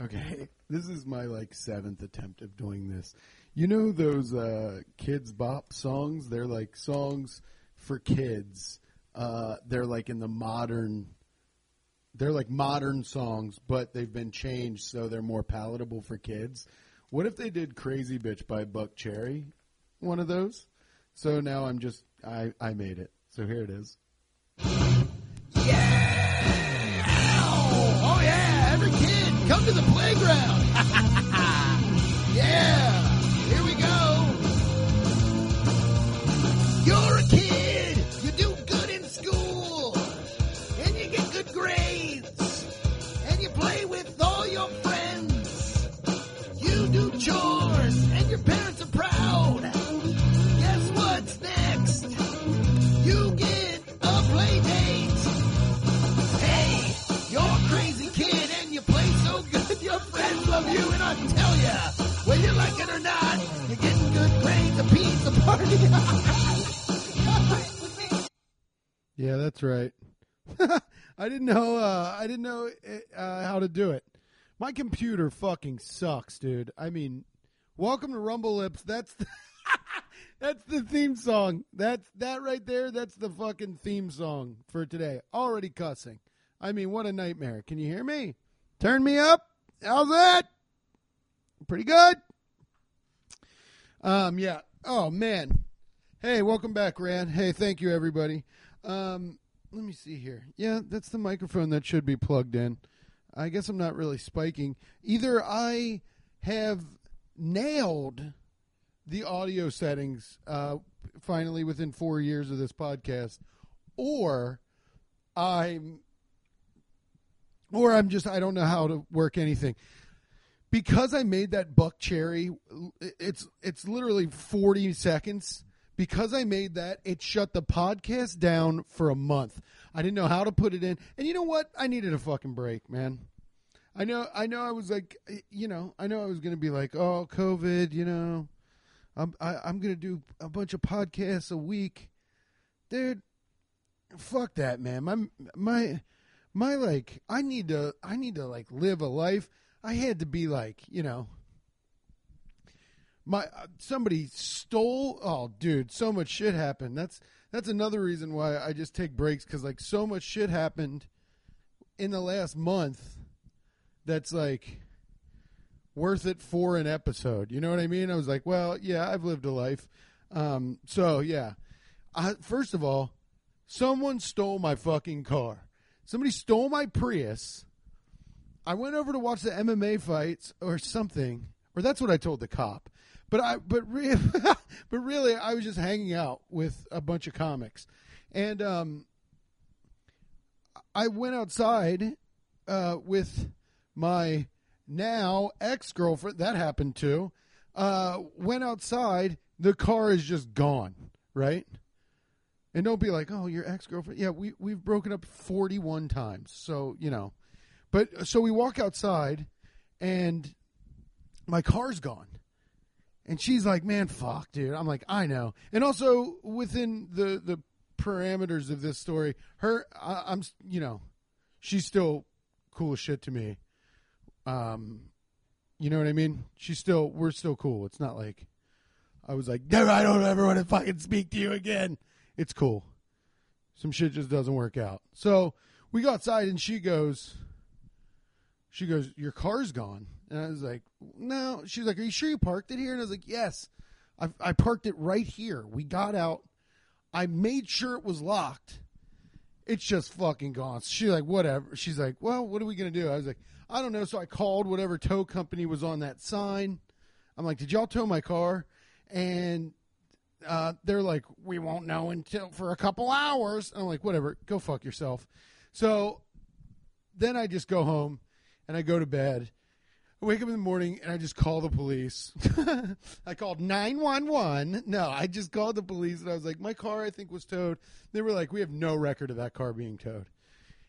Okay, this is my like seventh attempt of doing this. You know those uh, Kidz Bop songs? They're like songs for kids. Uh, they're like in the modern. They're like modern songs, but they've been changed so they're more palatable for kids. What if they did "Crazy Bitch" by Buckcherry? One of those. So now I'm just I I made it. So here it is. To party. Yeah, that's right. I didn't know. Uh, I didn't know uh, how to do it. My computer fucking sucks, dude. I mean, welcome to Rumble Lips. That's the, that's the theme song. That's that right there. That's the fucking theme song for today. Already cussing. I mean, what a nightmare. Can you hear me? Turn me up. How's that? Pretty good. Um, yeah. Oh man. Hey, welcome back, Rand. Hey, thank you, everybody. Um, let me see here. Yeah, that's the microphone that should be plugged in. I guess I'm not really spiking. Either I have nailed the audio settings uh, finally within four years of this podcast, or I'm, or I'm just I don't know how to work anything because I made that Buckcherry, it's it's literally 40 seconds. Because I made that, it shut the podcast down for a month. I didn't know how to put it in. And you know what? I needed a fucking break, man. I know I know I was like you know, I know I was going to be like, "Oh, COVID, you know, I'm I, I'm going to do a bunch of podcasts a week." Dude, fuck that, man. My my my like I need to I need to like live a life. I had to be like, you know, my uh, somebody stole oh dude, so much shit happened. That's that's another reason why I just take breaks cuz like so much shit happened in the last month that's like worth it for an episode. You know what I mean? I was like, well, yeah, I've lived a life. Um, so yeah. I, first of all, someone stole my fucking car. Somebody stole my Prius. I went over to watch the MMA fights or something, or that's what I told the cop. But I, but re- but really, I was just hanging out with a bunch of comics, and um, I went outside uh, with my now ex girlfriend. That happened too. Uh, went outside. The car is just gone. Right. And don't be like, oh, your ex girlfriend. Yeah, we we've broken up forty one times. So you know, but so we walk outside, and my car's gone. And she's like, "Man, fuck, dude." I'm like, "I know." And also within the the parameters of this story, her, I, I'm, you know, she's still cool as shit to me. Um, you know what I mean? She's still, we're still cool. It's not like I was like, "No, I don't ever want to fucking speak to you again." It's cool. Some shit just doesn't work out. So we go outside, and she goes, she goes, "Your car's gone." And I was like, "No." She's like, "Are you sure you parked it here?" And I was like, "Yes, I, I parked it right here." We got out. I made sure it was locked. It's just fucking gone. She's like, "Whatever." She's like, "Well, what are we gonna do?" I was like, "I don't know." So I called whatever tow company was on that sign. I'm like, "Did y'all tow my car?" And uh, they're like, "We won't know until for a couple hours." I'm like, "Whatever, go fuck yourself." So then I just go home and I go to bed. I wake up in the morning and I just call the police. I called 911. No, I just called the police and I was like, my car, I think, was towed. They were like, we have no record of that car being towed.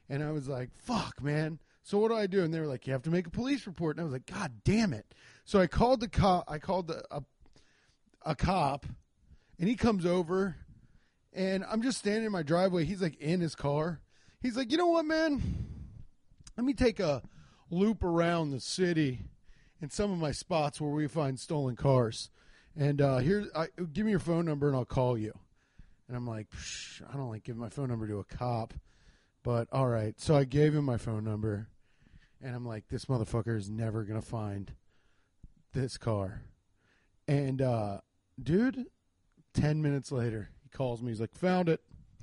And I was like, fuck, man. So what do I do? And they were like, you have to make a police report. And I was like, God damn it. So I called the cop. I called the, a, a cop and he comes over and I'm just standing in my driveway. He's like in his car. He's like, you know what, man? Let me take a loop around the city in some of my spots where we find stolen cars. And uh, here, I, give me your phone number and I'll call you. And I'm like, I don't like giving my phone number to a cop, but all right. So I gave him my phone number, and I'm like, this motherfucker is never gonna find this car. And uh, dude, ten minutes later, he calls me. He's like, found it.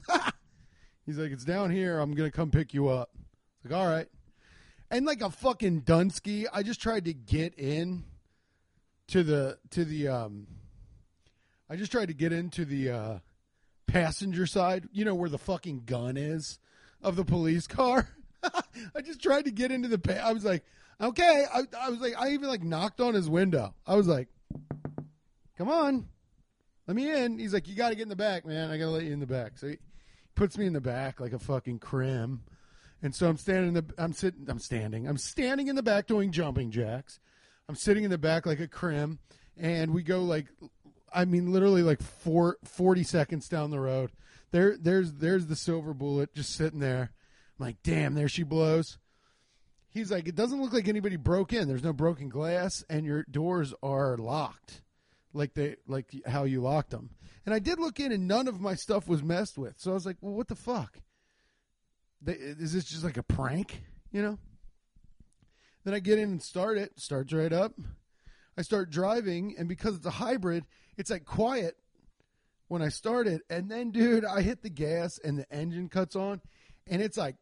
He's like, it's down here. I'm gonna come pick you up. It's like, all right. And like a fucking Dunsky, I just tried to get in to the to the um I just tried to get into the uh passenger side, you know where the fucking gun is of the police car. I just tried to get into the pa- I was like, "Okay." I, I was like I even like knocked on his window. I was like, "Come on. Let me in." He's like, "You got to get in the back, man. I got to let you in the back." So he puts me in the back like a fucking crim. And so I'm standing in the I'm sitting I'm standing. I'm standing in the back doing jumping jacks. I'm sitting in the back like a crim and we go like I mean literally like four, 40 seconds down the road. There there's there's the silver bullet just sitting there. I'm like, "Damn, there she blows." He's like, "It doesn't look like anybody broke in. There's no broken glass and your doors are locked." Like they like how you locked them. And I did look in and none of my stuff was messed with. So I was like, "Well, what the fuck?" Is this just like a prank? You know? Then I get in and start it. Starts right up. I start driving, and because it's a hybrid, it's like quiet when I start it. And then, dude, I hit the gas, and the engine cuts on, and it's like.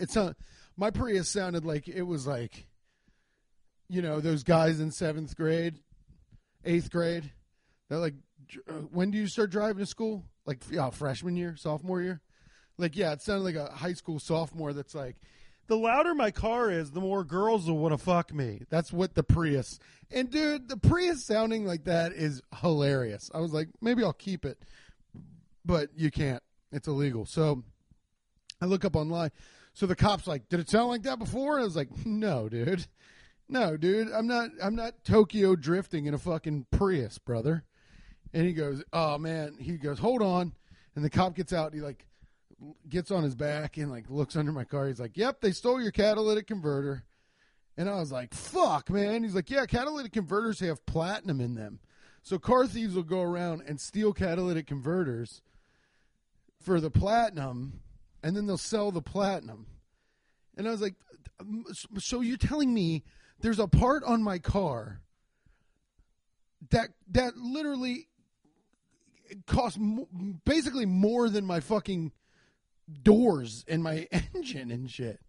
It's a. My Prius sounded like it was like, you know, those guys in seventh grade, eighth grade. They're like, uh, when do you start driving to school? Like, yeah, freshman year, sophomore year. Like, yeah, it sounded like a high school sophomore that's like, the louder my car is, the more girls will want to fuck me. That's what the Prius. And dude, the Prius sounding like that is hilarious. I was like, maybe I'll keep it, but you can't. It's illegal. So I look up online. So the cop's like, "Did it sound like that before?" I was like, "No, dude. No, dude. I'm not I'm not Tokyo drifting in a fucking Prius, brother." And he goes, "Oh man." He goes, "Hold on." And the cop gets out. And he like gets on his back and like looks under my car. He's like, "Yep, they stole your catalytic converter." And I was like, "Fuck, man." He's like, "Yeah, catalytic converters have platinum in them." So car thieves will go around and steal catalytic converters for the platinum and then they'll sell the platinum. And I was like, "So you're telling me there's a part on my car that that literally costs mo- basically more than my fucking doors and my engine and shit.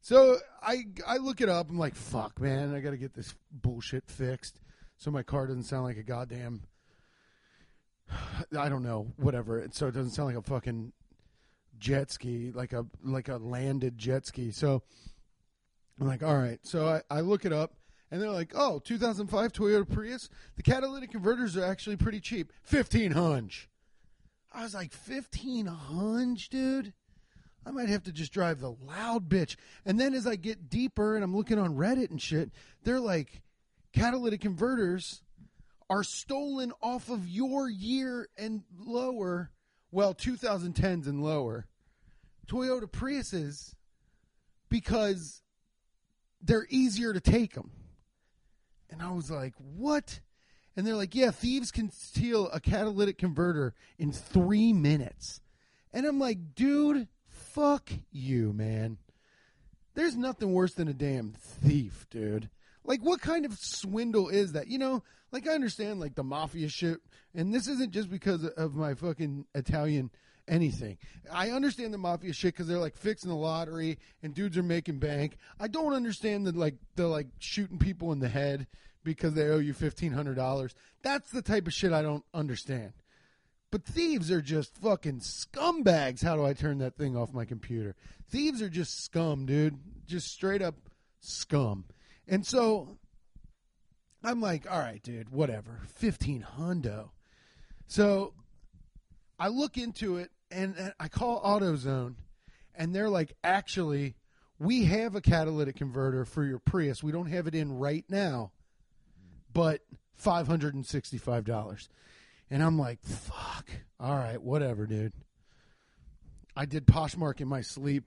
So I I look it up. I'm like, fuck, man, I got to get this bullshit fixed so my car doesn't sound like a goddamn. I don't know, whatever. So it doesn't sound like a fucking jet ski, like a like a landed jet ski. So I'm like, all right. So I, I look it up, and they're like, oh, 2005 Toyota Prius. The catalytic converters are actually pretty cheap, fifteen hunch. I was like, fifteen hunch, dude. I might have to just drive the loud bitch. And then as I get deeper and I'm looking on Reddit and shit, they're like, catalytic converters are stolen off of your year and lower, well, 2010s and lower, Toyota Priuses because they're easier to take them. And I was like, what? And they're like, yeah, thieves can steal a catalytic converter in three minutes. And I'm like, dude, fuck you, man. There's nothing worse than a damn thief, dude. Like, what kind of swindle is that? You know, like, I understand, like, the mafia shit, and this isn't just because of my fucking Italian anything. I understand the mafia shit because they're, like, fixing the lottery and dudes are making bank. I don't understand the, like, the, like, shooting people in the head because they owe you $1,500. That's the type of shit I don't understand. But thieves are just fucking scumbags. How do I turn that thing off my computer? Thieves are just scum, dude. Just straight up scum. And so I'm like, all right, dude, whatever. 15 hundo. So I look into it and, and I call AutoZone and they're like, actually, we have a catalytic converter for your Prius. We don't have it in right now, but $565. And I'm like, fuck. All right, whatever, dude. I did Poshmark in my sleep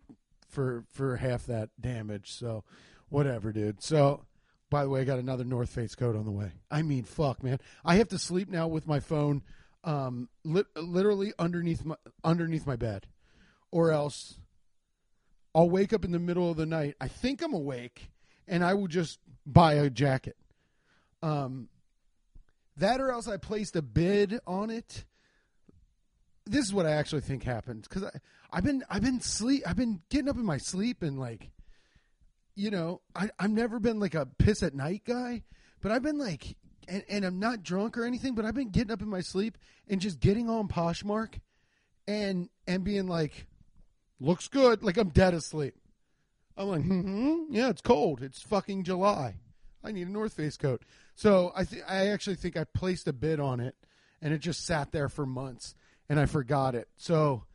for for half that damage. So whatever, dude. So by the way, I got another North Face coat on the way. I mean, fuck, man. I have to sleep now with my phone um li- literally underneath my underneath my bed or else I'll wake up in the middle of the night. I think I'm awake and I will just buy a jacket. Um that or else I placed a bid on it. This is what I actually think happened I I've been I've been sleep I've been getting up in my sleep and like you know, I I've never been like a piss at night guy, but I've been like and, and I'm not drunk or anything, but I've been getting up in my sleep and just getting on Poshmark and and being like, looks good, like I'm dead asleep. I'm like, mm-hmm, yeah, it's cold. It's fucking July. I need a North Face coat. So I th- I actually think I placed a bid on it, and it just sat there for months, and I forgot it. So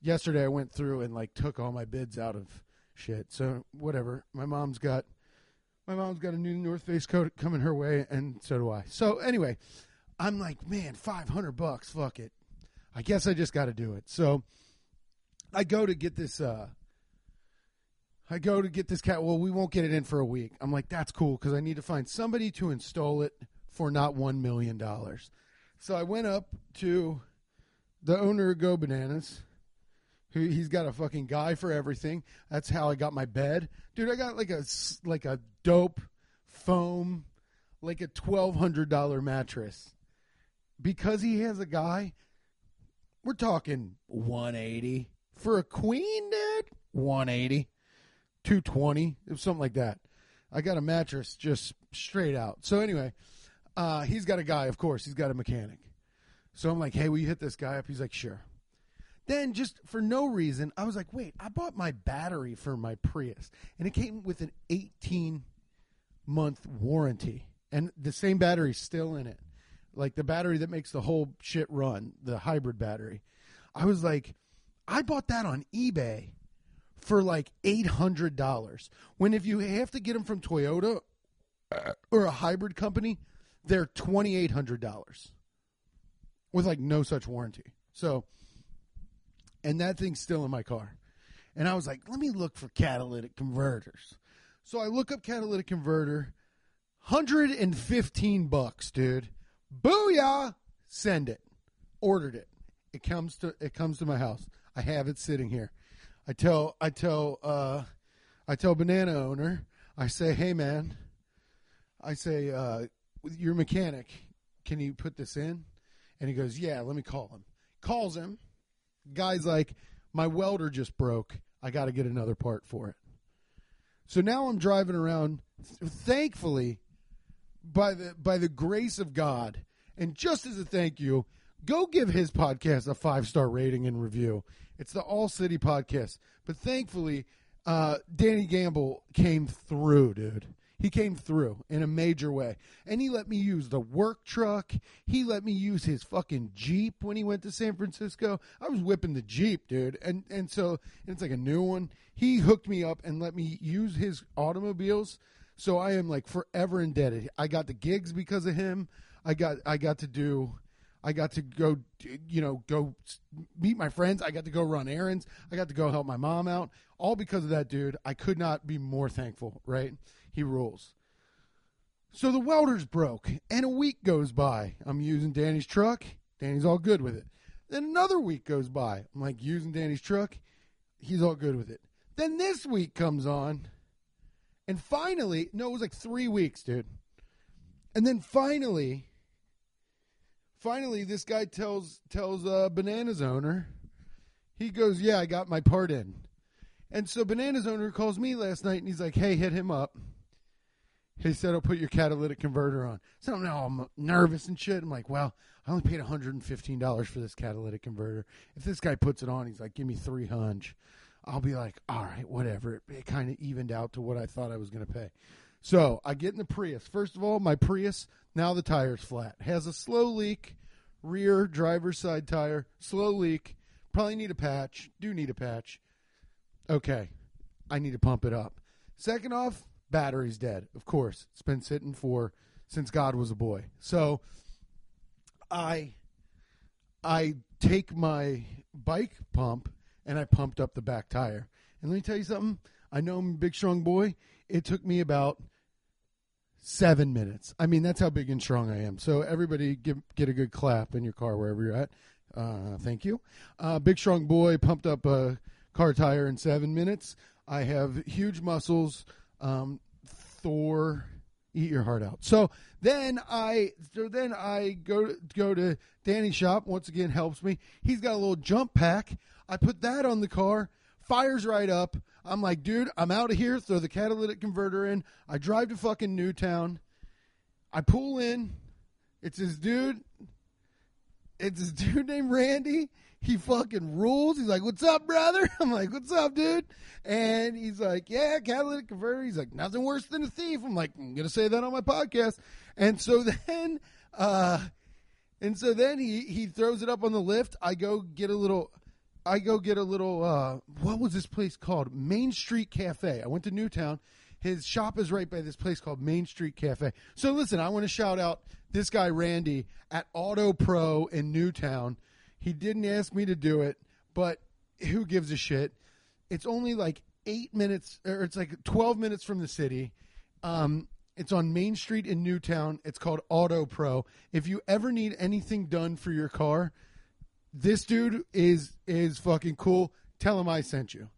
yesterday I went through and like took all my bids out of shit. So whatever. My mom's got my mom's got a new North Face coat coming her way, and so do I. So anyway, I'm like, man, five hundred bucks. Fuck it. I guess I just got to do it. So I go to get this. uh I go to get this cat. Well, we won't get it in for a week. I'm like, that's cool because I need to find somebody to install it for not one million dollars. So I went up to the owner of Go Bananas. He's got a fucking guy for everything. That's how I got my bed, dude. I got like a like a dope foam, like a twelve hundred dollar mattress because he has a guy. We're talking one eighty for a queen, dude. One eighty. 220 it something like that i got a mattress just straight out so anyway uh, he's got a guy of course he's got a mechanic so i'm like hey will you hit this guy up he's like sure then just for no reason i was like wait i bought my battery for my prius and it came with an 18 month warranty and the same battery's still in it like the battery that makes the whole shit run the hybrid battery i was like i bought that on ebay for like eight hundred dollars. When if you have to get them from Toyota uh, or a hybrid company, they're twenty eight hundred dollars with like no such warranty. So, and that thing's still in my car. And I was like, let me look for catalytic converters. So I look up catalytic converter, hundred and fifteen bucks, dude. Booyah! Send it. Ordered it. It comes to it comes to my house. I have it sitting here. I tell I tell uh, I tell banana owner. I say, hey man. I say, uh, your mechanic, can you put this in? And he goes, yeah. Let me call him. Calls him. Guy's like, my welder just broke. I got to get another part for it. So now I'm driving around. Thankfully, by the by the grace of God, and just as a thank you, go give his podcast a five star rating and review. It's the All City podcast. But thankfully, uh, Danny Gamble came through, dude. He came through in a major way. And he let me use the work truck. He let me use his fucking Jeep when he went to San Francisco. I was whipping the Jeep, dude. And and so and it's like a new one. He hooked me up and let me use his automobiles. So I am like forever indebted. I got the gigs because of him. I got I got to do I got to go, you know, go meet my friends. I got to go run errands. I got to go help my mom out. All because of that dude. I could not be more thankful, right? He rules. So the welder's broke, and a week goes by. I'm using Danny's truck. Danny's all good with it. Then another week goes by. I'm like using Danny's truck. He's all good with it. Then this week comes on, and finally, no, it was like three weeks, dude. And then finally, finally this guy tells tells uh, bananas owner he goes yeah i got my part in and so bananas owner calls me last night and he's like hey hit him up he said i'll put your catalytic converter on so oh, now i'm nervous and shit i'm like well i only paid $115 for this catalytic converter if this guy puts it on he's like give me three hunch i'll be like all right whatever it, it kind of evened out to what i thought i was going to pay so I get in the Prius. First of all, my Prius, now the tire's flat. Has a slow leak, rear driver's side tire, slow leak. Probably need a patch. Do need a patch. Okay. I need to pump it up. Second off, battery's dead. Of course. It's been sitting for since God was a boy. So I I take my bike pump and I pumped up the back tire. And let me tell you something. I know I'm a big, strong boy. It took me about seven minutes. I mean, that's how big and strong I am. So everybody give, get a good clap in your car wherever you're at. Uh, thank you. Uh, big, strong boy pumped up a car tire in seven minutes. I have huge muscles. Um, Thor, eat your heart out. So then I, so then I go go to Danny's shop. Once again, helps me. He's got a little jump pack. I put that on the car. Fires right up. I'm like, dude, I'm out of here. Throw the catalytic converter in. I drive to fucking Newtown. I pull in. It's this dude. It's this dude named Randy. He fucking rules. He's like, "What's up, brother?" I'm like, "What's up, dude?" And he's like, "Yeah, catalytic converter." He's like, "Nothing worse than a thief." I'm like, "I'm gonna say that on my podcast." And so then, uh, and so then he he throws it up on the lift. I go get a little. I go get a little. Uh, what was this place called? Main Street Cafe. I went to Newtown. His shop is right by this place called Main Street Cafe. So listen, I want to shout out this guy Randy at Auto Pro in Newtown. He didn't ask me to do it, but who gives a shit? It's only like eight minutes, or it's like twelve minutes from the city. Um, it's on Main Street in Newtown. It's called Auto Pro. If you ever need anything done for your car, this dude is is fucking cool. Tell him I sent you.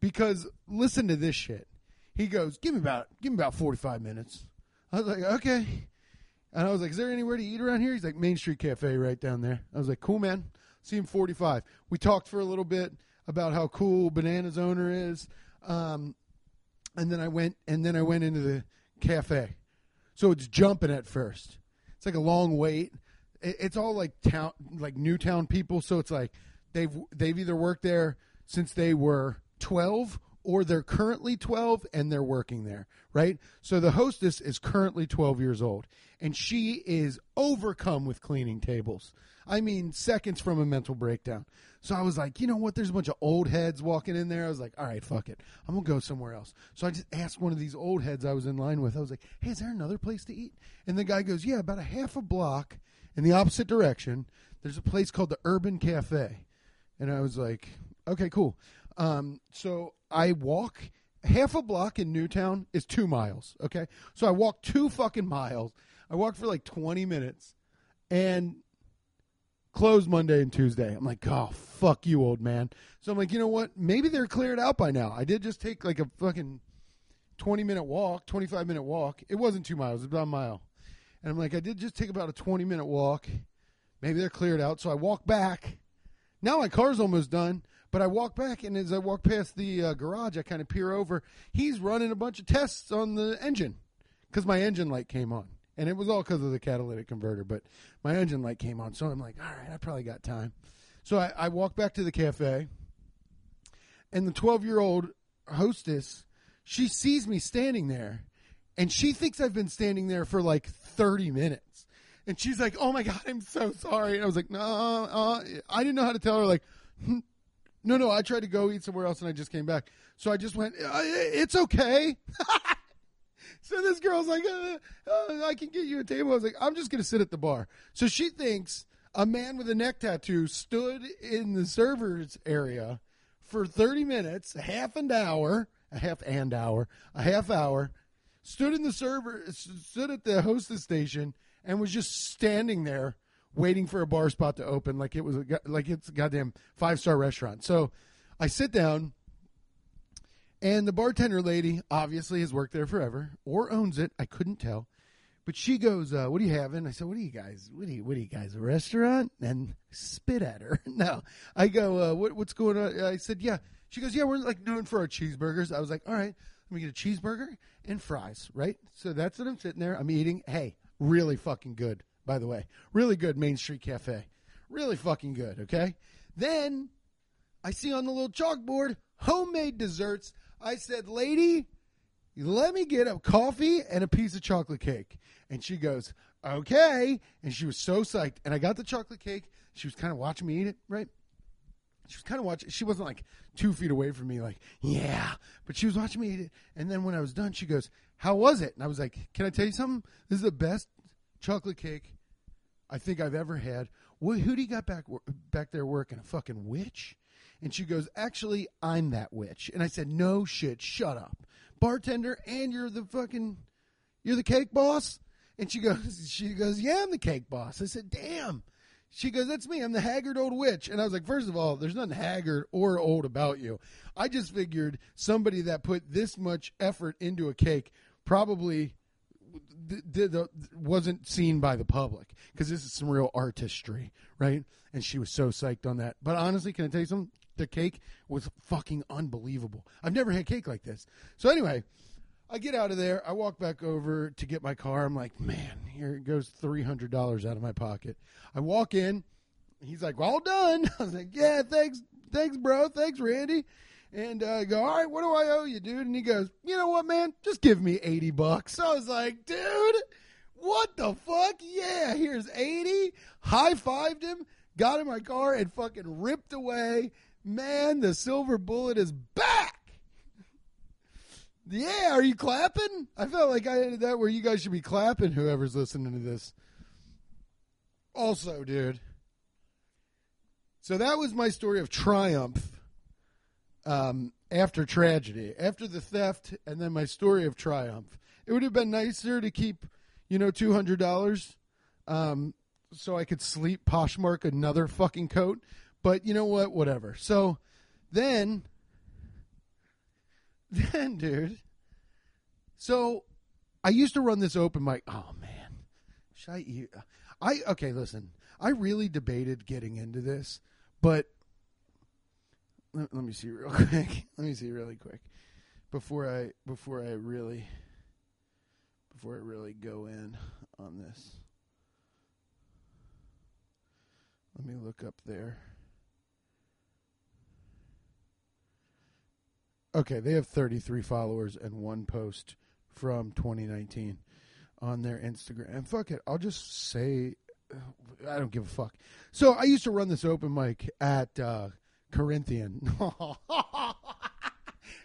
Because listen to this shit. He goes, "Give me about give me about 45 minutes." I was like, "Okay." And I was like, "Is there anywhere to eat around here?" He's like, "Main Street Cafe right down there." I was like, "Cool, man." See him 45. We talked for a little bit about how cool Bananas owner is. Um, and then I went and then I went into the cafe. So it's jumping at first. It's like a long wait. It, it's all like town like Newtown people, so it's like they've they've either worked there since they were 12 or they're currently 12 and they're working there, right? So the hostess is currently 12 years old and she is overcome with cleaning tables. I mean, seconds from a mental breakdown. So I was like, you know what? There's a bunch of old heads walking in there. I was like, all right, fuck it. I'm going to go somewhere else. So I just asked one of these old heads I was in line with. I was like, hey, is there another place to eat? And the guy goes, yeah, about a half a block in the opposite direction. There's a place called the Urban Cafe. And I was like, okay, cool. Um, so I walk half a block in Newtown is two miles. Okay. So I walk two fucking miles. I walked for like 20 minutes and closed Monday and Tuesday. I'm like, oh, fuck you, old man. So I'm like, you know what? Maybe they're cleared out by now. I did just take like a fucking 20 minute walk, 25 minute walk. It wasn't two miles, it was about a mile. And I'm like, I did just take about a 20 minute walk. Maybe they're cleared out. So I walk back. Now my car's almost done. But I walk back, and as I walk past the uh, garage, I kind of peer over. He's running a bunch of tests on the engine because my engine light came on. And it was all because of the catalytic converter, but my engine light came on. So I'm like, all right, I probably got time. So I, I walk back to the cafe, and the 12 year old hostess, she sees me standing there, and she thinks I've been standing there for like 30 minutes. And she's like, "Oh my god, I'm so sorry." And I was like, "No, uh, I didn't know how to tell her." Like, "Hmm, no, no, I tried to go eat somewhere else, and I just came back. So I just went, uh, "It's okay." so this girl's like, uh, uh, "I can get you a table." I was like, "I'm just gonna sit at the bar." So she thinks a man with a neck tattoo stood in the servers area for 30 minutes, half an hour, a half and hour, a half hour, stood in the server, stood at the hostess station, and was just standing there waiting for a bar spot to open, like it was a, like it's a goddamn five star restaurant. So I sit down, and the bartender lady obviously has worked there forever or owns it. I couldn't tell. But she goes, uh, "What are you having?" I said, "What are you guys? What are you? What are you guys? A restaurant?" And spit at her. no, I go, uh, what, "What's going on?" I said, "Yeah." She goes, "Yeah, we're like known for our cheeseburgers." I was like, "All right, let me get a cheeseburger and fries." Right. So that's what I'm sitting there. I'm eating. Hey, really fucking good, by the way. Really good Main Street Cafe. Really fucking good. Okay. Then I see on the little chalkboard homemade desserts. I said, "Lady." let me get a coffee and a piece of chocolate cake. And she goes, okay. And she was so psyched. And I got the chocolate cake. She was kind of watching me eat it, right? She was kind of watching. She wasn't like two feet away from me, like, yeah. But she was watching me eat it. And then when I was done, she goes, how was it? And I was like, can I tell you something? This is the best chocolate cake I think I've ever had. Well, who do you got back back there working? A fucking witch? And she goes, Actually, I'm that witch. And I said, No shit, shut up. Bartender, and you're the fucking, you're the cake boss? And she goes, She goes, Yeah, I'm the cake boss. I said, Damn. She goes, That's me. I'm the haggard old witch. And I was like, First of all, there's nothing haggard or old about you. I just figured somebody that put this much effort into a cake probably wasn't seen by the public because this is some real artistry, right? And she was so psyched on that. But honestly, can I tell you something? The cake was fucking unbelievable. I've never had cake like this. So anyway, I get out of there. I walk back over to get my car. I'm like, man, here goes three hundred dollars out of my pocket. I walk in. He's like, "All done." I was like, "Yeah, thanks, thanks, bro. Thanks, Randy." And uh, go, all right, what do I owe you, dude? And he goes, you know what, man? Just give me 80 bucks. I was like, dude, what the fuck? Yeah, here's 80. High fived him, got in my car, and fucking ripped away. Man, the silver bullet is back. Yeah, are you clapping? I felt like I ended that where you guys should be clapping, whoever's listening to this. Also, dude. So that was my story of triumph um, after tragedy, after the theft, and then my story of triumph. It would have been nicer to keep, you know, two hundred dollars, um, so I could sleep Poshmark another fucking coat. But you know what? Whatever. So then, then, dude. So I used to run this open mic. Oh man, should I? I okay. Listen, I really debated getting into this, but let, let me see real quick. let me see really quick before I before I really before I really go in on this. Let me look up there. Okay, they have 33 followers and one post from 2019 on their Instagram. And fuck it, I'll just say I don't give a fuck. So I used to run this open mic at uh, Corinthian.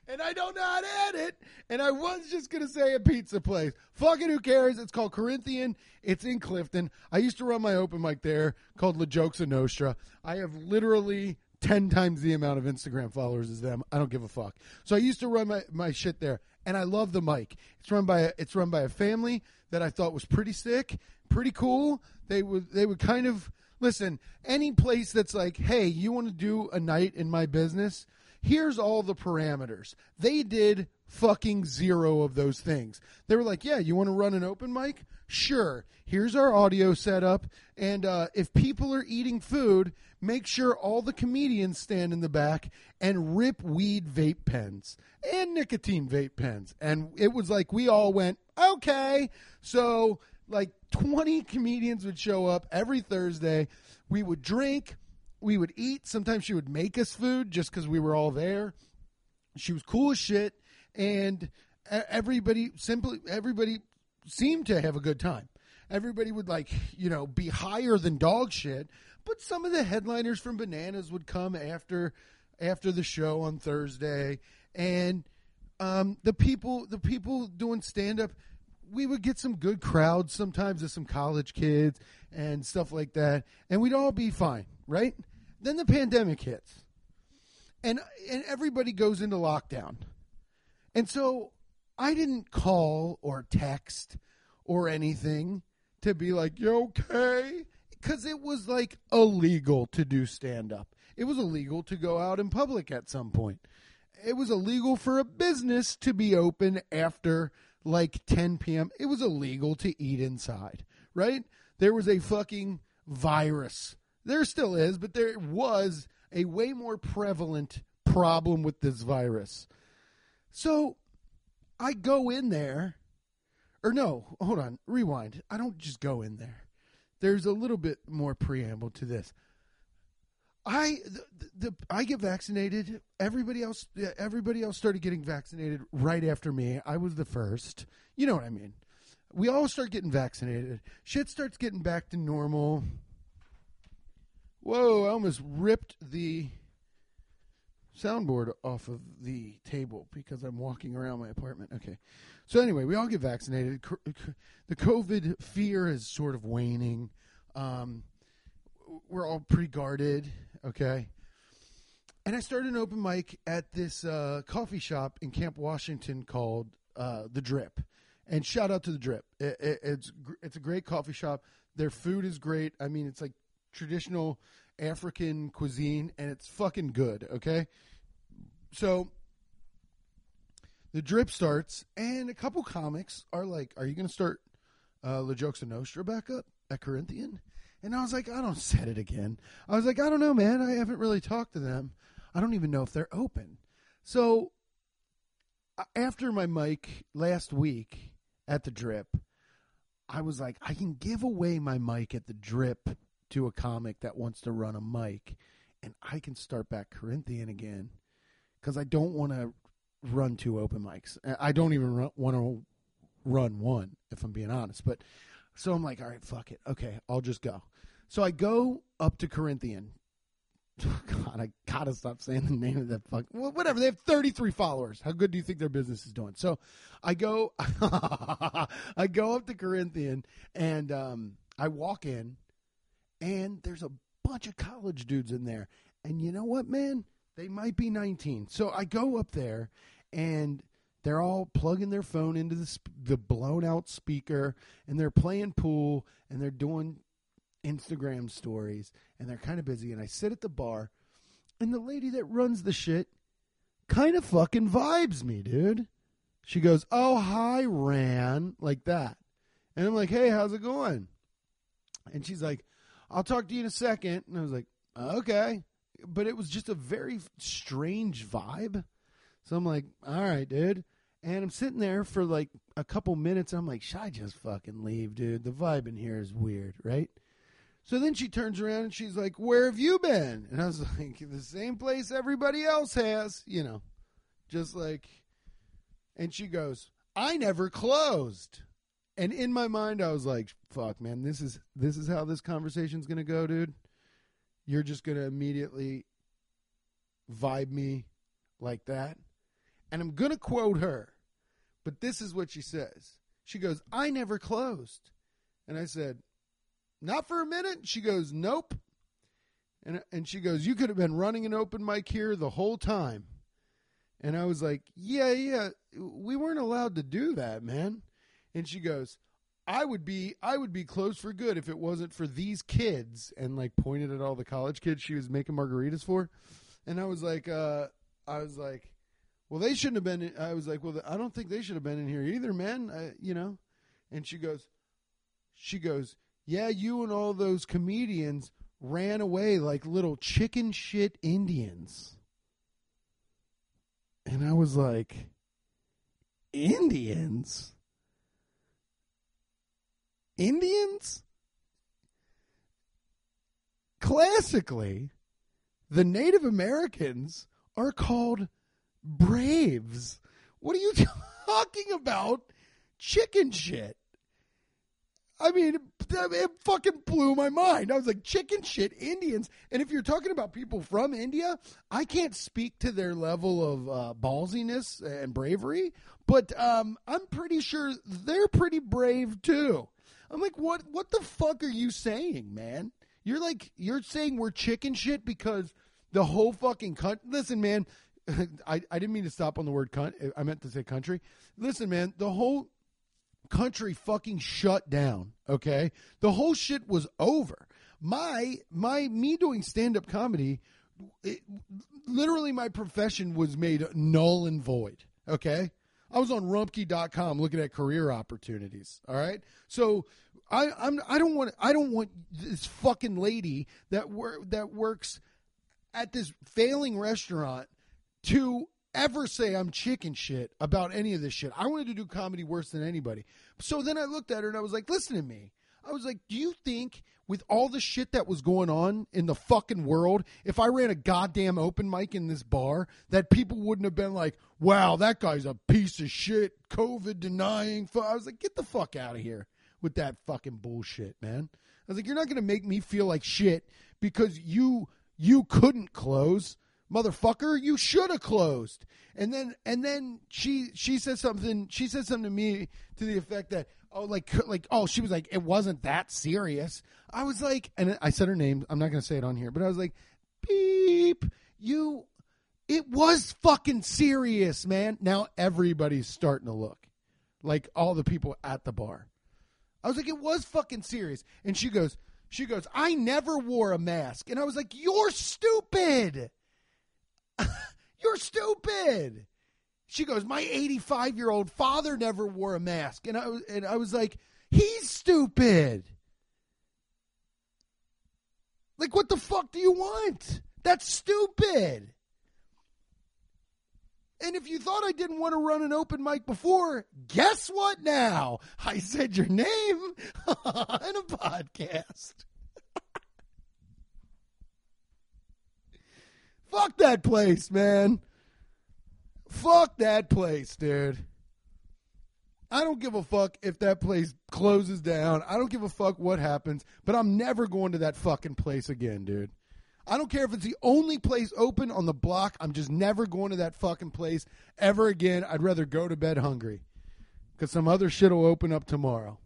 and I don't know how to edit. And I was just going to say a pizza place. Fucking who cares? It's called Corinthian. It's in Clifton. I used to run my open mic there called La Jokes Nostra. I have literally 10 times the amount of Instagram followers as them. I don't give a fuck. So I used to run my, my shit there. And I love the mic. It's run by a, it's run by a family that I thought was pretty sick, pretty cool. They would they would kind of listen, any place that's like, hey, you want to do a night in my business? Here's all the parameters. They did fucking zero of those things. They were like, yeah, you want to run an open mic? Sure. Here's our audio setup. And uh, if people are eating food, make sure all the comedians stand in the back and rip weed vape pens and nicotine vape pens. And it was like, we all went, okay. So like 20 comedians would show up every Thursday. We would drink, we would eat. Sometimes she would make us food just because we were all there. She was cool as shit, and everybody simply everybody seemed to have a good time. Everybody would like you know be higher than dog shit, but some of the headliners from Bananas would come after after the show on Thursday, and um, the people the people doing stand up we would get some good crowds sometimes of some college kids and stuff like that, and we'd all be fine, right? Then the pandemic hits, and and everybody goes into lockdown, and so I didn't call or text or anything to be like, "You okay?" Because it was like illegal to do stand up. It was illegal to go out in public at some point. It was illegal for a business to be open after like 10 p.m., it was illegal to eat inside, right? There was a fucking virus. There still is, but there was a way more prevalent problem with this virus. So I go in there, or no, hold on, rewind. I don't just go in there. There's a little bit more preamble to this. I the, the, I get vaccinated. Everybody else everybody else started getting vaccinated right after me. I was the first. You know what I mean? We all start getting vaccinated. Shit starts getting back to normal. Whoa, I almost ripped the soundboard off of the table because I'm walking around my apartment. Okay. So anyway, we all get vaccinated. The COVID fear is sort of waning. Um, we're all pretty guarded Okay. and I started an open mic at this uh, coffee shop in Camp Washington called uh, the Drip. And shout out to the Drip. It, it, it's it's a great coffee shop. Their food is great. I mean, it's like traditional African cuisine, and it's fucking good. Okay, so the Drip starts, and a couple comics are like, "Are you going to start uh, La Jokes Nostra back up at Corinthian?" And I was like, I don't set it again. I was like, I don't know, man. I haven't really talked to them. I don't even know if they're open. So after my mic last week at the drip, I was like, I can give away my mic at the drip to a comic that wants to run a mic, and I can start back Corinthian again because I don't want to run two open mics. I don't even want to run one, if I'm being honest. But so I'm like, all right, fuck it. Okay, I'll just go. So I go up to Corinthian. God, I gotta stop saying the name of that fuck. Well, whatever. They have 33 followers. How good do you think their business is doing? So I go, I go up to Corinthian, and um, I walk in, and there's a bunch of college dudes in there. And you know what, man? They might be 19. So I go up there, and they're all plugging their phone into the sp- the blown out speaker, and they're playing pool, and they're doing Instagram stories, and they're kind of busy. And I sit at the bar, and the lady that runs the shit kind of fucking vibes me, dude. She goes, "Oh, hi, Ran," like that, and I'm like, "Hey, how's it going?" And she's like, "I'll talk to you in a second. And I was like, "Okay," but it was just a very strange vibe. So I'm like, "All right, dude." And I'm sitting there for like a couple minutes. I'm like, should I just fucking leave, dude? The vibe in here is weird, right? So then she turns around and she's like, Where have you been? And I was like, The same place everybody else has, you know, just like. And she goes, I never closed. And in my mind, I was like, Fuck, man, this is this is how this conversation's gonna go, dude. You're just gonna immediately vibe me like that. And I'm gonna quote her, but this is what she says. She goes, I never closed. And I said, not for a minute. She goes, nope. And and she goes, you could have been running an open mic here the whole time. And I was like, yeah, yeah, we weren't allowed to do that, man. And she goes, I would be I would be closed for good if it wasn't for these kids and like pointed at all the college kids she was making margaritas for. And I was like uh I was like well they shouldn't have been in, I was like well I don't think they should have been in here either, man, I, you know. And she goes she goes, "Yeah, you and all those comedians ran away like little chicken shit Indians." And I was like, "Indians?" Indians? Classically, the Native Americans are called braves. What are you talking about? Chicken shit. I mean, it, fucking blew my mind. I was like, chicken shit, Indians. And if you're talking about people from India, I can't speak to their level of uh, ballsiness and bravery, but um, I'm pretty sure they're pretty brave too. I'm like, what? What the fuck are you saying, man? You're like, you're saying we're chicken shit because the whole fucking country. Listen, man, I I didn't mean to stop on the word cunt. I meant to say country. Listen, man, the whole country fucking shut down. Okay, the whole shit was over. My my me doing stand up comedy, it, literally my profession was made null and void. Okay, I was on Rumpke.com looking at career opportunities. All right, so I I'm I don't want I don't want this fucking lady that wor- that works at this failing restaurant to ever say I'm chicken shit about any of this shit. I wanted to do comedy worse than anybody. So then I looked at her and I was like, listen to me. I was like, do you think with all the shit that was going on in the fucking world, if I ran a goddamn open mic in this bar, that people wouldn't have been like, wow, that guy's a piece of shit, COVID denying. I was like, get the fuck out of here with that fucking bullshit, man. I was like, you're not going to make me feel like shit because you you couldn't close motherfucker you should have closed and then and then she she said something she said something to me to the effect that oh like like oh she was like it wasn't that serious i was like and i said her name i'm not going to say it on here but i was like beep you It was fucking serious, man. Now everybody's starting to look. Like all the people at the bar. I was like, it was fucking serious. And she goes, she goes, I never wore a mask. And I was like, you're stupid. you're stupid. She goes, my 85 year old father never wore a mask. And I, was- and I was like, he's stupid. Like, what the fuck do you want? That's stupid. And if you thought I didn't want to run an open mic before, guess what now? I said your name on a podcast. Fuck that place, man. Fuck that place, dude. I don't give a fuck if that place closes down. I don't give a fuck what happens, but I'm never going to that fucking place again, dude. I don't care if it's the only place open on the block. I'm just never going to that fucking place ever again. I'd rather go to bed hungry because some other shit will open up tomorrow.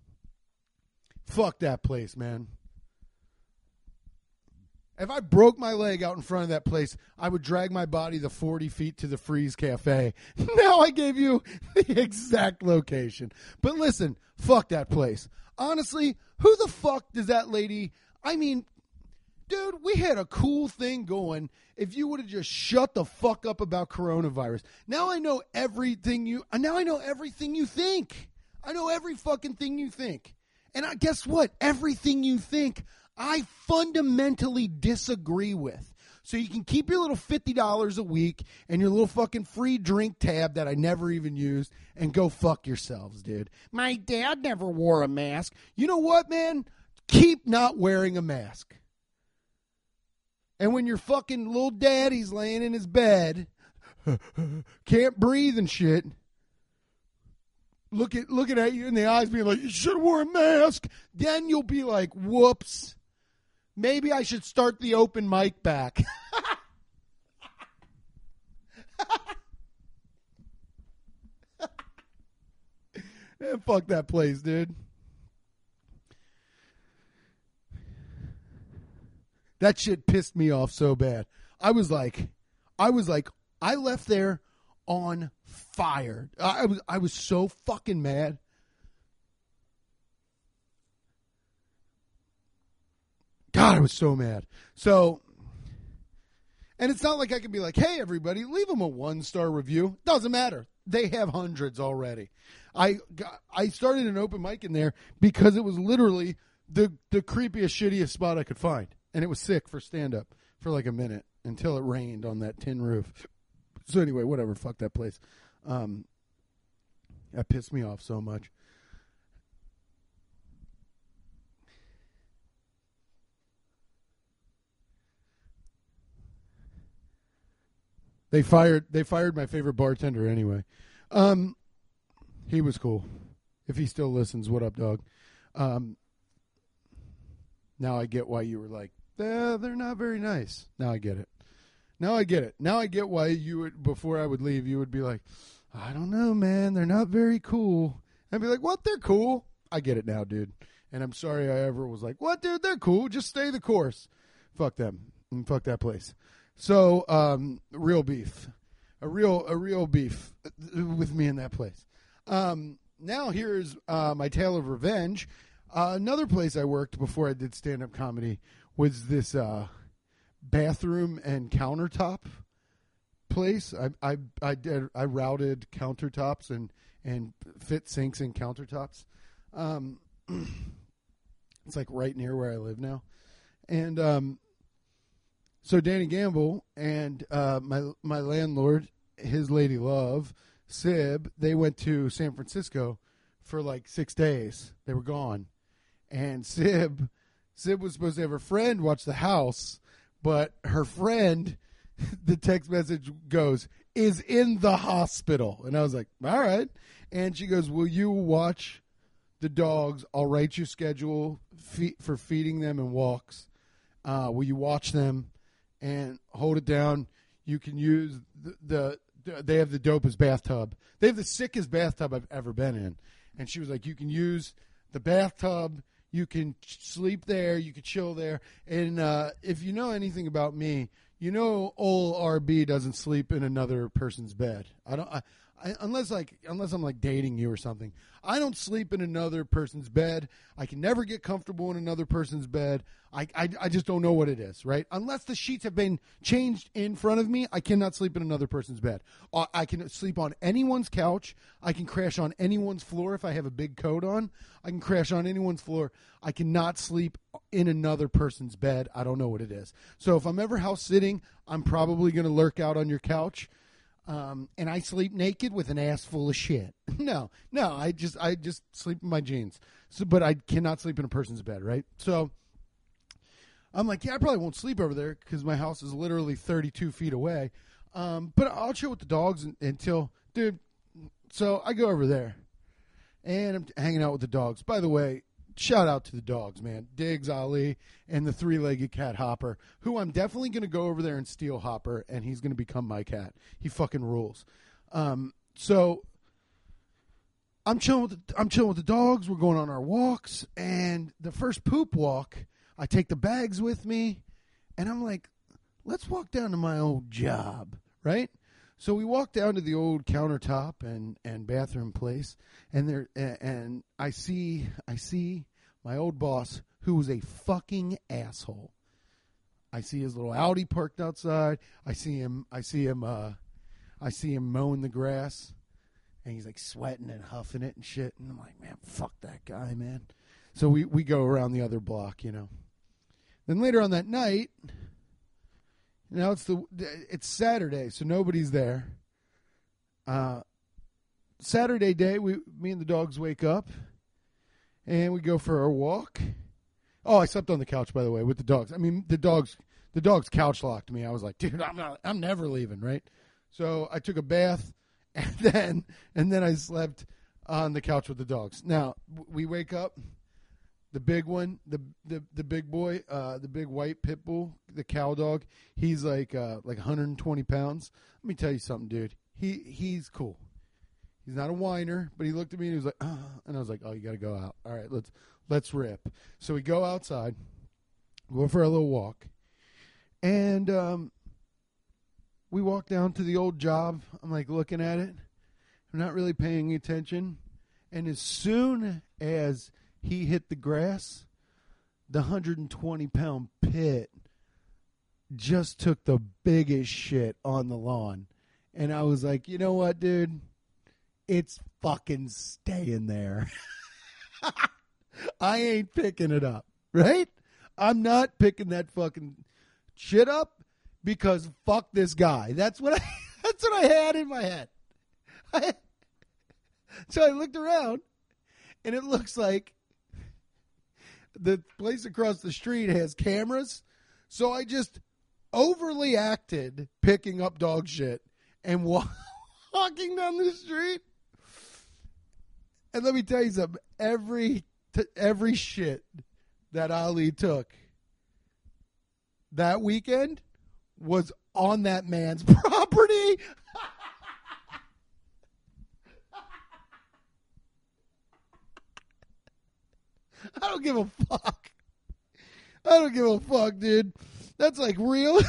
Fuck that place, man. If I broke my leg out in front of that place, I would drag my body the 40 feet to the Freeze Cafe. Now I gave you the exact location. But listen, fuck that place. Honestly, who the fuck does that lady? I mean, dude, we had a cool thing going if you would have just shut the fuck up about coronavirus. Now I know everything you uh, now I know everything you think. I know every fucking thing you think. And I guess what? Everything you think I fundamentally disagree with. So you can keep your little $50 a week and your little fucking free drink tab that I never even used and go fuck yourselves, dude. My dad never wore a mask. You know what, man? Keep not wearing a mask. And when your fucking little daddy's laying in his bed, can't breathe and shit, look at looking at you in the eyes, being like, "You should have wore a mask." Then you'll be like, "Whoops, maybe I should start the open mic back." Man, eh, fuck that place, dude. That shit pissed me off so bad. I was like, I was like, I left there on fire. I was, I was so fucking mad. God, I was so mad. So, and it's not like I can be like, hey, everybody, leave them a one star review. Doesn't matter. They have hundreds already. I got, I started an open mic in there because it was literally the the creepiest, shittiest spot I could find, and it was sick for stand up for like a minute until it rained on that tin roof. So anyway, whatever. Fuck that place. Um, that pissed me off so much. They fired. They fired my favorite bartender anyway. Um, he was cool. If he still listens, what up, dog? Um, now I get why you were like, eh, they're not very nice. Now I get it. Now I get it. Now I get why you would before I would leave, you would be like, I don't know, man, they're not very cool. I'd be like, what? They're cool. I get it now, dude. And I'm sorry I ever was like, what, dude? They're cool. Just stay the course. Fuck them. And fuck that place. So, um, real beef, a real, a real beef with me in that place. Um, now here's uh, my tale of revenge. Uh, another place I worked before I did stand up comedy was this uh, bathroom and countertop place. I I I did I routed countertops and and fit sinks and countertops. Um, it's like right near where I live now, and um, so Danny Gamble and uh, my my landlord, his lady love, Sib, they went to San Francisco for like six days. They were gone, and Sib, Sib was supposed to have her friend watch the house, but her friend, the text message goes is in the hospital, and I was like, all right, and she goes, will you watch the dogs? I'll write you schedule for feeding them and walks. Uh, will you watch them? And hold it down. You can use the, the they have the dopest bathtub. They have the sickest bathtub I've ever been in. And she was like, you can use the bathtub. You can sleep there. You can chill there. And uh, if you know anything about me, you know, old RB doesn't sleep in another person's bed. I don't. I, I, unless like unless I'm like dating you or something. I don't sleep in another person's bed. I can never get comfortable in another person's bed. I, I, I just don't know what it is, right? Unless the sheets have been changed in front of me, I cannot sleep in another person's bed. Uh, I can sleep on anyone's couch. I can crash on anyone's floor if I have a big coat on. I can crash on anyone's floor. I cannot sleep in another person's bed. I don't know what it is. So if I'm ever house sitting, I'm probably going to lurk out on your couch um, and I sleep naked with an ass full of shit. no, no, I just I just sleep in my jeans. So, but I cannot sleep in a person's bed, right? So I'm like, yeah, I probably won't sleep over there because my house is literally 32 feet away. Um, but I'll chill with the dogs until, dude. So I go over there, and I'm hanging out with the dogs. By the way, shout out to the dogs, man. Diggs, Ali, and the three legged cat Hopper, who I'm definitely going to go over there and steal Hopper, and he's going to become my cat. He fucking rules. Um, so I'm chilling with the, I'm chilling with the dogs. We're going on our walks, and the first poop walk, I take the bags with me, and I'm like, let's walk down to my old job, right? So we walk down to the old countertop and, and bathroom place, and there and I see I see my old boss who was a fucking asshole. I see his little Audi parked outside. I see him. I see him. Uh, I see him mowing the grass, and he's like sweating and huffing it and shit. And I'm like, man, fuck that guy, man. So we we go around the other block, you know. Then later on that night, now it's the it's Saturday, so nobody's there. Uh, Saturday day, we me and the dogs wake up, and we go for a walk. Oh, I slept on the couch by the way with the dogs. I mean, the dogs the dogs couch locked me. I was like, dude, I'm not I'm never leaving, right? So I took a bath, and then and then I slept on the couch with the dogs. Now we wake up the big one, the the the big boy, uh, the big white pit bull, the cow dog. He's like uh, like 120 pounds. Let me tell you something, dude. He he's cool. He's not a whiner, but he looked at me and he was like, uh, and I was like, oh, you got to go out. All right, let's let's rip. So we go outside, go for a little walk, and um, we walk down to the old job. I'm like looking at it. I'm not really paying attention, and as soon as he hit the grass, the 120 pound pit just took the biggest shit on the lawn. And I was like, you know what, dude? It's fucking staying there. I ain't picking it up, right? I'm not picking that fucking shit up because fuck this guy. That's what I that's what I had in my head. I, so I looked around and it looks like the place across the street has cameras. So I just overly acted picking up dog shit and wa- walking down the street. And let me tell you something. Every t- every shit that Ali took that weekend was on that man's property. I don't give a fuck. I don't give a fuck, dude. That's like real.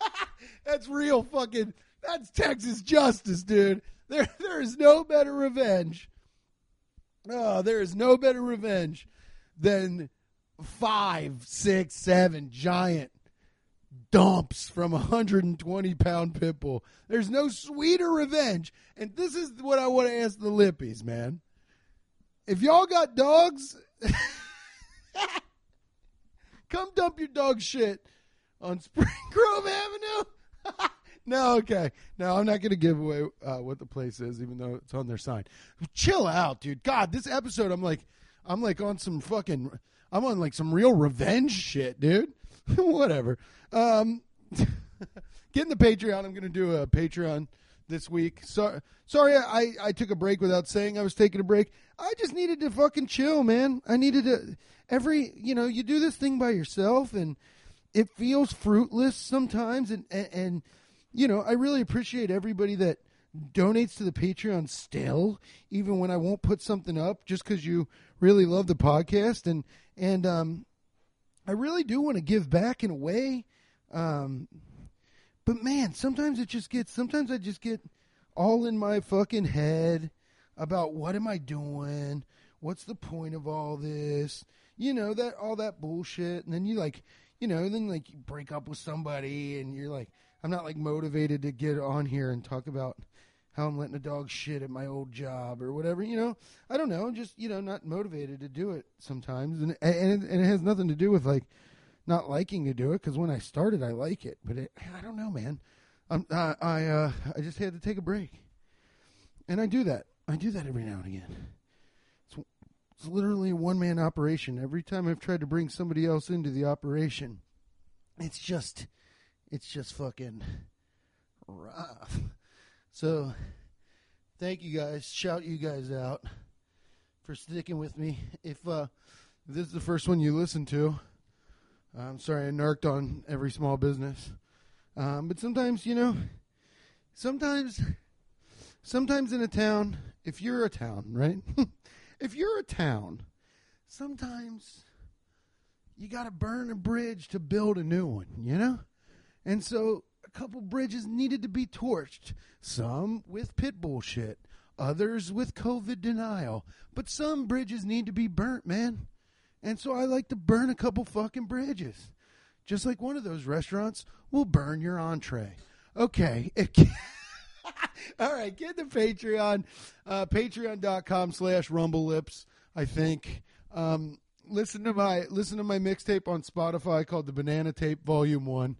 that's real fucking. That's Texas justice, dude. There, there is no better revenge. Oh, there is no better revenge than five, six, seven giant dumps from a 120 pound pit bull. There's no sweeter revenge. And this is what I want to ask the Lippies, man. If y'all got dogs Come dump your dog shit on Spring Grove Avenue. no, okay. No, I'm not going to give away uh, what the place is, even though it's on their sign. Chill out, dude. God, this episode, I'm like, I'm like on some fucking, I'm on like some real revenge shit, dude. Whatever. Um, getting the Patreon. I'm going to do a Patreon this week. So, sorry, I, I took a break without saying I was taking a break. I just needed to fucking chill, man. I needed to every you know you do this thing by yourself and it feels fruitless sometimes, and and, and you know I really appreciate everybody that donates to the Patreon still, even when I won't put something up, just because you really love the podcast and and um, I really do want to give back in a way. Um, But man, sometimes it just gets. Sometimes I just get all in my fucking head about what am I doing? What's the point of all this? You know that all that bullshit, and then you like, you know, then like you break up with somebody, and you're like, I'm not like motivated to get on here and talk about how I'm letting a dog shit at my old job or whatever. You know, I don't know, I'm just you know, not motivated to do it sometimes, and and and it has nothing to do with like not liking to do it because when I started, I like it, but it, I don't know, man. I'm, I I uh, I just had to take a break, and I do that. I do that every now and again. It's, it's literally a one man operation. Every time I've tried to bring somebody else into the operation, it's just, it's just fucking rough. So, thank you guys. Shout you guys out for sticking with me. If uh, if this is the first one you listen to, I'm sorry I narked on every small business. Um, but sometimes, you know, sometimes, sometimes in a town, if you're a town, right? if you're a town, sometimes you got to burn a bridge to build a new one, you know? And so a couple bridges needed to be torched, some with pit bull shit, others with COVID denial, but some bridges need to be burnt, man. And so I like to burn a couple fucking bridges. Just like one of those restaurants will burn your entree. Okay. All right, get the Patreon, uh, patreon.com slash rumble lips, I think. Um, listen to my listen to my mixtape on Spotify called the Banana Tape Volume One.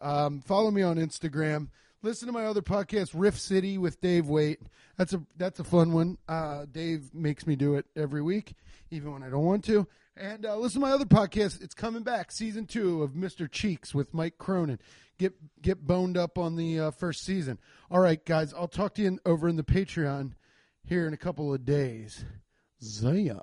Um, follow me on Instagram. Listen to my other podcast, Riff City with Dave Waite. That's a that's a fun one. Uh, Dave makes me do it every week, even when I don't want to. And uh, listen to my other podcast. It's coming back, season two of Mr. Cheeks with Mike Cronin. Get get boned up on the uh, first season. All right, guys. I'll talk to you in, over in the Patreon here in a couple of days. Zaya.